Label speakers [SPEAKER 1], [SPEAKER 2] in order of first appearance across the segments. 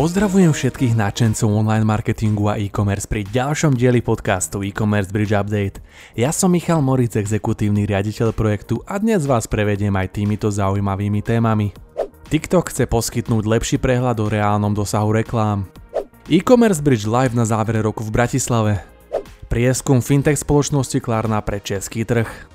[SPEAKER 1] Pozdravujem všetkých nadšencov online marketingu a e-commerce pri ďalšom dieli podcastu e-commerce Bridge Update. Ja som Michal Moric, exekutívny riaditeľ projektu a dnes vás prevediem aj týmito zaujímavými témami. TikTok chce poskytnúť lepší prehľad o reálnom dosahu reklám. E-commerce Bridge Live na závere roku v Bratislave. Prieskum fintech spoločnosti Klarna pre český trh.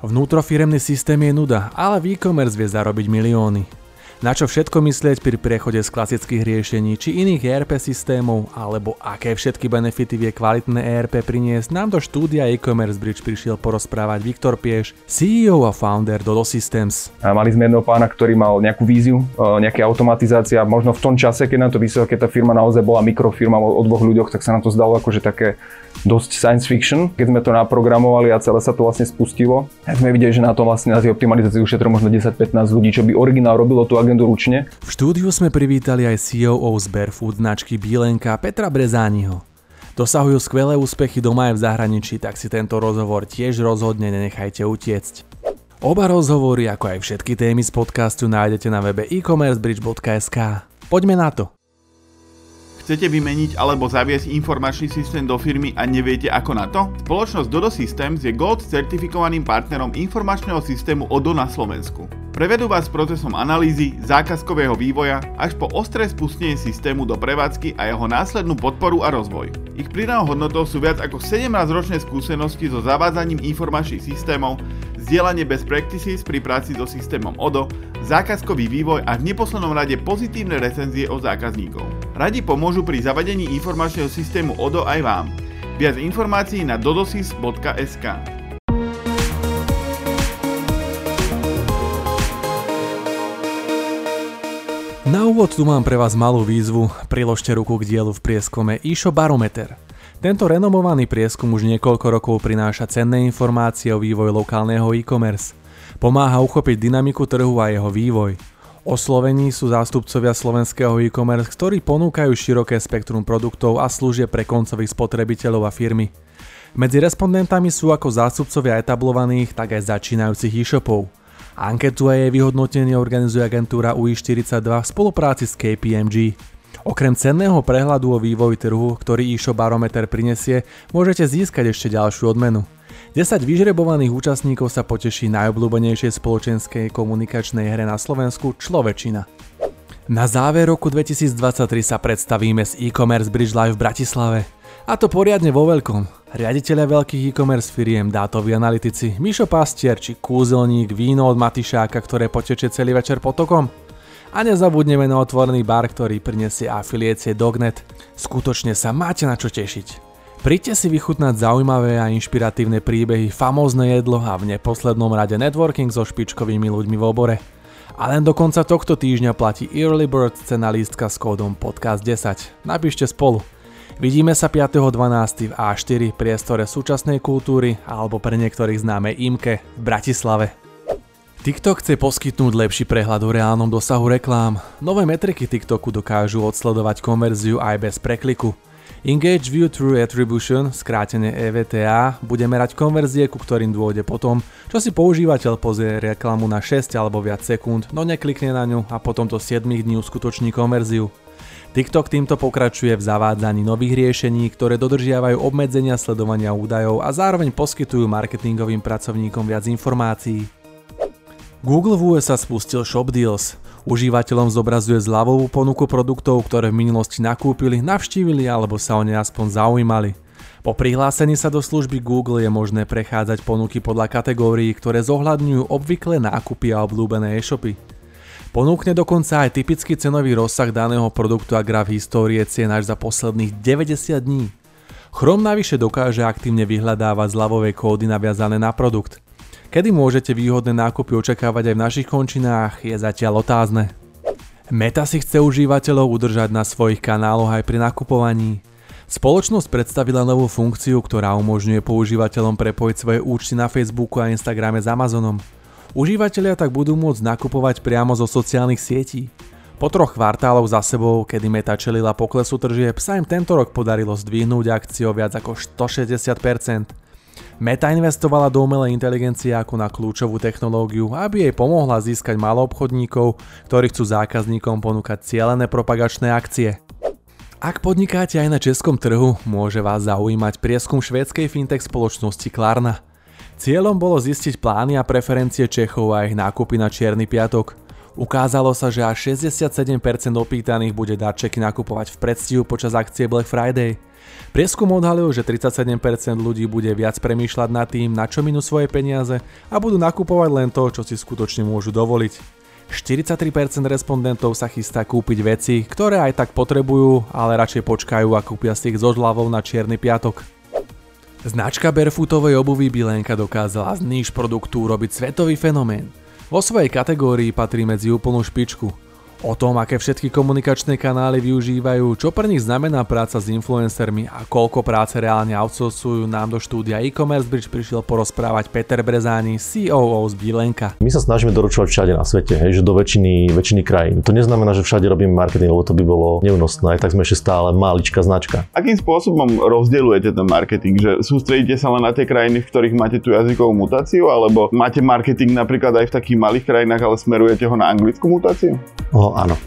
[SPEAKER 1] Vnútrofiremný systém je nuda, ale v e-commerce vie zarobiť milióny. Na čo všetko myslieť pri prechode z klasických riešení či iných ERP systémov, alebo aké všetky benefity vie kvalitné ERP priniesť, nám do štúdia e-commerce bridge prišiel porozprávať Viktor Pieš, CEO a founder Dodo Systems.
[SPEAKER 2] A mali sme jedného pána, ktorý mal nejakú víziu, e, nejaké automatizácia, možno v tom čase, keď nám to vysvetlo, keď tá firma naozaj bola mikrofirma o dvoch ľuďoch, tak sa nám to zdalo akože také dosť science fiction, keď sme to naprogramovali a celé sa to vlastne spustilo. Tak sme videli, že na tom vlastne na tej optimalizácii ušetro možno 10-15 ľudí, čo by originál robilo tú agendu ručne.
[SPEAKER 1] V štúdiu sme privítali aj CEO z Barefoot značky Bílenka Petra Brezániho. Dosahujú skvelé úspechy doma aj v zahraničí, tak si tento rozhovor tiež rozhodne nenechajte utiecť. Oba rozhovory, ako aj všetky témy z podcastu nájdete na webe e-commercebridge.sk. Poďme na to.
[SPEAKER 3] Chcete vymeniť alebo zaviesť informačný systém do firmy a neviete ako na to? Spoločnosť Dodo Systems je Gold certifikovaným partnerom informačného systému ODO na Slovensku. Prevedú vás procesom analýzy, zákazkového vývoja až po ostré spustenie systému do prevádzky a jeho následnú podporu a rozvoj. Ich pridanou hodnotou sú viac ako 17-ročné skúsenosti so zavádzaním informačných systémov, zdieľanie best practices pri práci so systémom ODO, zákazkový vývoj a v neposlednom rade pozitívne recenzie od zákazníkov. Radi pomôžu pri zavadení informačného systému ODO aj vám. Viac informácií na dodosys.sk.
[SPEAKER 1] Na úvod tu mám pre vás malú výzvu, priložte ruku k dielu v prieskume Išo Barometer. Tento renomovaný prieskum už niekoľko rokov prináša cenné informácie o vývoji lokálneho e-commerce. Pomáha uchopiť dynamiku trhu a jeho vývoj. Oslovení sú zástupcovia slovenského e-commerce, ktorí ponúkajú široké spektrum produktov a služieb pre koncových spotrebiteľov a firmy. Medzi respondentami sú ako zástupcovia etablovaných, tak aj začínajúcich e-shopov. Anketu a jej vyhodnotenie organizuje agentúra UI42 v spolupráci s KPMG. Okrem cenného prehľadu o vývoji trhu, ktorý e-shop barometer prinesie, môžete získať ešte ďalšiu odmenu. 10 vyžrebovaných účastníkov sa poteší najobľúbenejšej spoločenskej komunikačnej hre na Slovensku Človečina. Na záver roku 2023 sa predstavíme s e-commerce Bridge Live v Bratislave. A to poriadne vo veľkom. Riaditeľia veľkých e-commerce firiem, dátoví analytici, Mišo Pastier či kúzelník, víno od Matišáka, ktoré poteče celý večer potokom. A nezabudneme na otvorený bar, ktorý prinesie afiliécie Dognet. Skutočne sa máte na čo tešiť. Príďte si vychutnať zaujímavé a inšpiratívne príbehy, famózne jedlo a v neposlednom rade networking so špičkovými ľuďmi v obore. A len do konca tohto týždňa platí Early Bird cena lístka s kódom podcast10. Napíšte spolu. Vidíme sa 5.12. v A4 priestore súčasnej kultúry alebo pre niektorých známe IMKE v Bratislave. TikTok chce poskytnúť lepší prehľad o reálnom dosahu reklám. Nové metriky TikToku dokážu odsledovať konverziu aj bez prekliku. Engage View Through Attribution, skrátene EVTA, bude merať konverzie, ku ktorým dôjde potom, čo si používateľ pozrie reklamu na 6 alebo viac sekúnd, no neklikne na ňu a potom to 7 dní uskutoční konverziu. TikTok týmto pokračuje v zavádzaní nových riešení, ktoré dodržiavajú obmedzenia sledovania údajov a zároveň poskytujú marketingovým pracovníkom viac informácií. Google v USA spustil Shop Deals. Užívateľom zobrazuje zľavovú ponuku produktov, ktoré v minulosti nakúpili, navštívili alebo sa o ne aspoň zaujímali. Po prihlásení sa do služby Google je možné prechádzať ponuky podľa kategórií, ktoré zohľadňujú obvyklé nákupy a obľúbené e-shopy. Ponúkne dokonca aj typický cenový rozsah daného produktu a graf histórie cien až za posledných 90 dní. Chrome navyše dokáže aktívne vyhľadávať zľavové kódy naviazané na produkt – Kedy môžete výhodné nákupy očakávať aj v našich končinách je zatiaľ otázne. Meta si chce užívateľov udržať na svojich kanáloch aj pri nakupovaní. Spoločnosť predstavila novú funkciu, ktorá umožňuje používateľom prepojiť svoje účty na Facebooku a Instagrame s Amazonom. Užívateľia tak budú môcť nakupovať priamo zo sociálnych sietí. Po troch kvartáloch za sebou, kedy Meta čelila poklesu tržieb, sa im tento rok podarilo zdvihnúť akciu viac ako 160%. Meta investovala do umelej inteligencie ako na kľúčovú technológiu, aby jej pomohla získať malo obchodníkov, ktorí chcú zákazníkom ponúkať cielené propagačné akcie. Ak podnikáte aj na českom trhu, môže vás zaujímať prieskum švédskej fintech spoločnosti Klarna. Cieľom bolo zistiť plány a preferencie Čechov a ich nákupy na Čierny piatok. Ukázalo sa, že až 67% opýtaných bude darčeky nakupovať v predstihu počas akcie Black Friday. Prieskum odhalil, že 37% ľudí bude viac premýšľať nad tým, na čo minú svoje peniaze a budú nakupovať len to, čo si skutočne môžu dovoliť. 43% respondentov sa chystá kúpiť veci, ktoré aj tak potrebujú, ale radšej počkajú a kúpia si ich so žlavou na čierny piatok. Značka barefootovej obuvy Bilenka dokázala z níž produktu urobiť svetový fenomén. Vo svojej kategórii patrí medzi úplnú špičku – O tom, aké všetky komunikačné kanály využívajú, čo pre nich znamená práca s influencermi a koľko práce reálne outsourcujú, nám do štúdia e-commerce bridge prišiel porozprávať Peter Brezáni, COO z Bílenka.
[SPEAKER 4] My sa snažíme doručovať všade na svete, hej, že do väčšiny, väčšiny krajín. To neznamená, že všade robíme marketing, lebo to by bolo neúnosné, aj tak sme ešte stále maličká značka.
[SPEAKER 3] Akým spôsobom rozdeľujete ten marketing? Že sústredíte sa len na tie krajiny, v ktorých máte tú jazykovú mutáciu, alebo máte marketing napríklad aj v takých malých krajinách, ale smerujete ho na anglickú mutáciu?
[SPEAKER 4] O, áno.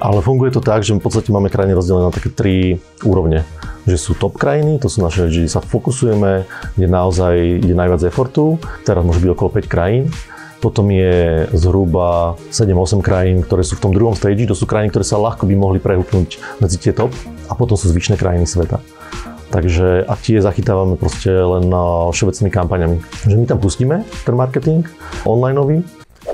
[SPEAKER 4] Ale funguje to tak, že v podstate máme krajiny rozdelené na také tri úrovne. Že sú top krajiny, to sú naše, že sa fokusujeme, kde naozaj ide najviac effortu. Teraz môže byť okolo 5 krajín. Potom je zhruba 7-8 krajín, ktoré sú v tom druhom stage. To sú krajiny, ktoré sa ľahko by mohli prehúpnúť medzi tie top. A potom sú zvyšné krajiny sveta. Takže a tie zachytávame proste len všeobecnými kampaňami. Že my tam pustíme ten marketing onlineový,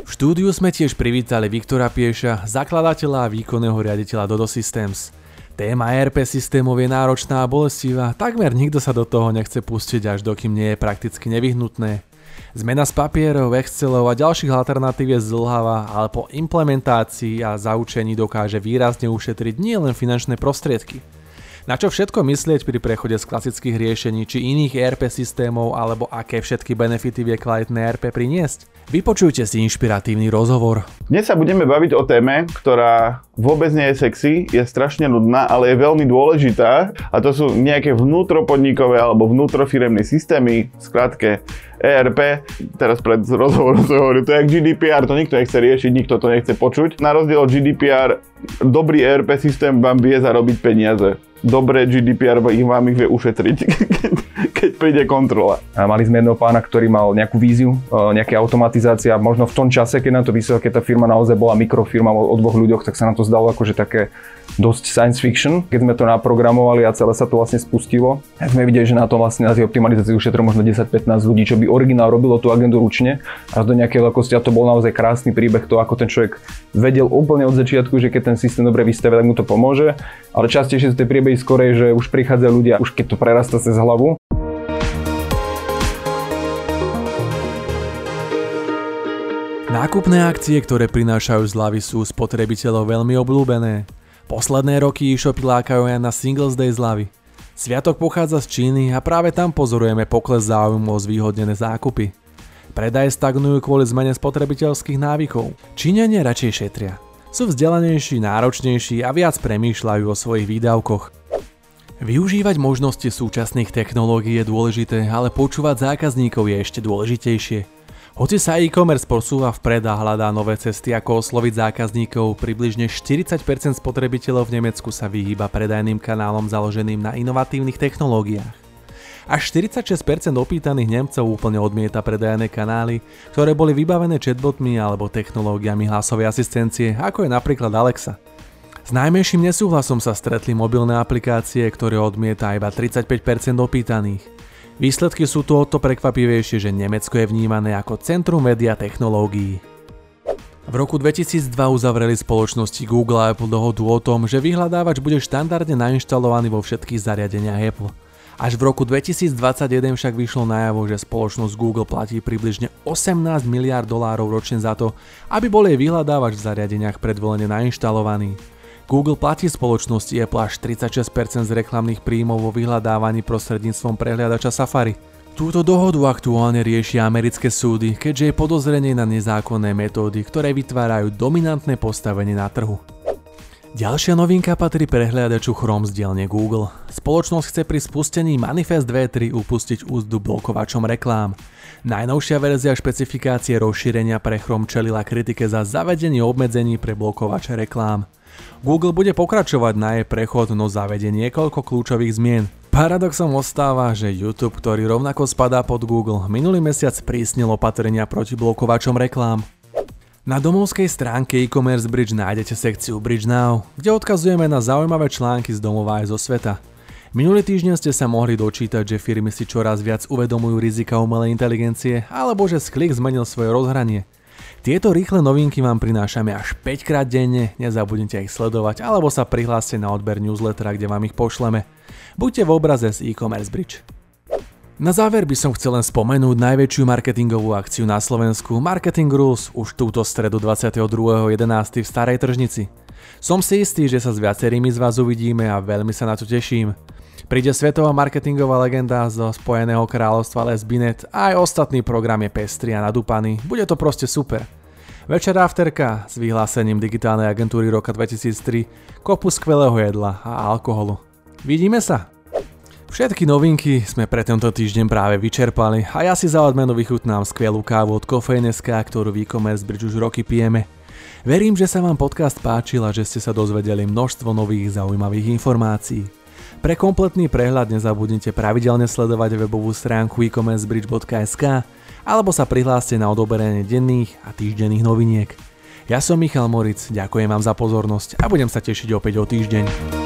[SPEAKER 1] v štúdiu sme tiež privítali Viktora Pieša, zakladateľa a výkonného riaditeľa Dodo Systems. Téma ERP systémov je náročná a bolestivá, takmer nikto sa do toho nechce pustiť, až dokým nie je prakticky nevyhnutné. Zmena z papierov, Excelov a ďalších alternatív je zdlhavá, ale po implementácii a zaučení dokáže výrazne ušetriť nielen finančné prostriedky. Na čo všetko myslieť pri prechode z klasických riešení či iných ERP systémov alebo aké všetky benefity vie kvalitné ERP priniesť? Vypočujte si inšpiratívny rozhovor.
[SPEAKER 3] Dnes sa budeme baviť o téme, ktorá vôbec nie je sexy, je strašne nudná, ale je veľmi dôležitá a to sú nejaké vnútropodnikové alebo vnútrofiremné systémy, skrátke ERP, teraz pred rozhovorom som hovoril, to je jak GDPR, to nikto nechce riešiť, nikto to nechce počuť. Na rozdiel od GDPR, dobrý ERP systém vám vie zarobiť peniaze dobré GDPR vám ich vie ušetriť, keď príde kontrola.
[SPEAKER 2] A mali sme jedného pána, ktorý mal nejakú víziu, e, nejaké automatizácia. Možno v tom čase, keď nám to vysvetlil, keď tá firma naozaj bola mikrofirma o dvoch ľuďoch, tak sa nám to zdalo akože také dosť science fiction. Keď sme to naprogramovali a celé sa to vlastne spustilo, tak sme videli, že na tom vlastne na tej optimalizácii ušetrilo možno 10-15 ľudí, čo by originál robilo tú agendu ručne až do nejakej veľkosti a to bol naozaj krásny príbeh to, ako ten človek vedel úplne od začiatku, že keď ten systém dobre vystavia, tak mu to pomôže, ale častejšie sú tie príbehy skorej, že už prichádzajú ľudia, už keď to prerasta cez hlavu,
[SPEAKER 1] Nákupné akcie, ktoré prinášajú zľavy sú spotrebiteľov veľmi obľúbené. Posledné roky e-shopy lákajú aj na Singles Day zľavy. Sviatok pochádza z Číny a práve tam pozorujeme pokles záujmu o zvýhodnené zákupy. Predaje stagnujú kvôli zmene spotrebiteľských návykov. Číňania radšej šetria. Sú vzdelanejší, náročnejší a viac premýšľajú o svojich výdavkoch. Využívať možnosti súčasných technológií je dôležité, ale počúvať zákazníkov je ešte dôležitejšie. Hoci sa e-commerce posúva vpred a hľadá nové cesty, ako osloviť zákazníkov, približne 40% spotrebiteľov v Nemecku sa vyhýba predajným kanálom založeným na inovatívnych technológiách. Až 46% opýtaných Nemcov úplne odmieta predajné kanály, ktoré boli vybavené chatbotmi alebo technológiami hlasovej asistencie, ako je napríklad Alexa. S najmenším nesúhlasom sa stretli mobilné aplikácie, ktoré odmieta iba 35% opýtaných. Výsledky sú tu o to prekvapivejšie, že Nemecko je vnímané ako centrum media technológií. V roku 2002 uzavreli spoločnosti Google a Apple dohodu o tom, že vyhľadávač bude štandardne nainštalovaný vo všetkých zariadeniach Apple. Až v roku 2021 však vyšlo najavo, že spoločnosť Google platí približne 18 miliard dolárov ročne za to, aby bol jej vyhľadávač v zariadeniach predvolene nainštalovaný. Google platí spoločnosti Apple až 36% z reklamných príjmov vo vyhľadávaní prostredníctvom prehliadača Safari. Túto dohodu aktuálne riešia americké súdy, keďže je podozrenie na nezákonné metódy, ktoré vytvárajú dominantné postavenie na trhu. Ďalšia novinka patrí prehliadaču Chrome z dielne Google. Spoločnosť chce pri spustení Manifest V3 upustiť úzdu blokovačom reklám. Najnovšia verzia špecifikácie rozšírenia pre Chrome čelila kritike za zavedenie obmedzení pre blokovače reklám. Google bude pokračovať na jej prechod, no zavedie niekoľko kľúčových zmien. Paradoxom ostáva, že YouTube, ktorý rovnako spadá pod Google, minulý mesiac prísnil opatrenia proti blokovačom reklám. Na domovskej stránke e-commerce Bridge nájdete sekciu Bridge Now, kde odkazujeme na zaujímavé články z domova aj zo sveta. Minulý týždeň ste sa mohli dočítať, že firmy si čoraz viac uvedomujú rizika umelej inteligencie, alebo že Sklik zmenil svoje rozhranie. Tieto rýchle novinky vám prinášame až 5 krát denne, nezabudnite ich sledovať alebo sa prihláste na odber newslettera, kde vám ich pošleme. Buďte v obraze z e-commerce bridge. Na záver by som chcel len spomenúť najväčšiu marketingovú akciu na Slovensku Marketing Rules už túto stredu 22.11. v Starej tržnici. Som si istý, že sa s viacerými z vás uvidíme a veľmi sa na to teším. Príde svetová marketingová legenda zo Spojeného kráľovstva Les Binet a aj ostatný program je pestrý a nadúpaný. Bude to proste super. Večer afterka s vyhlásením digitálnej agentúry roka 2003, kopu skvelého jedla a alkoholu. Vidíme sa! Všetky novinky sme pre tento týždeň práve vyčerpali a ja si za odmenu vychutnám skvelú kávu od Kofejneska, ktorú v e-commerce bridge už roky pijeme. Verím, že sa vám podcast páčil a že ste sa dozvedeli množstvo nových zaujímavých informácií. Pre kompletný prehľad nezabudnite pravidelne sledovať webovú stránku e-commercebridge.sk alebo sa prihláste na odoberanie denných a týždenných noviniek. Ja som Michal Moric, ďakujem vám za pozornosť a budem sa tešiť opäť o týždeň.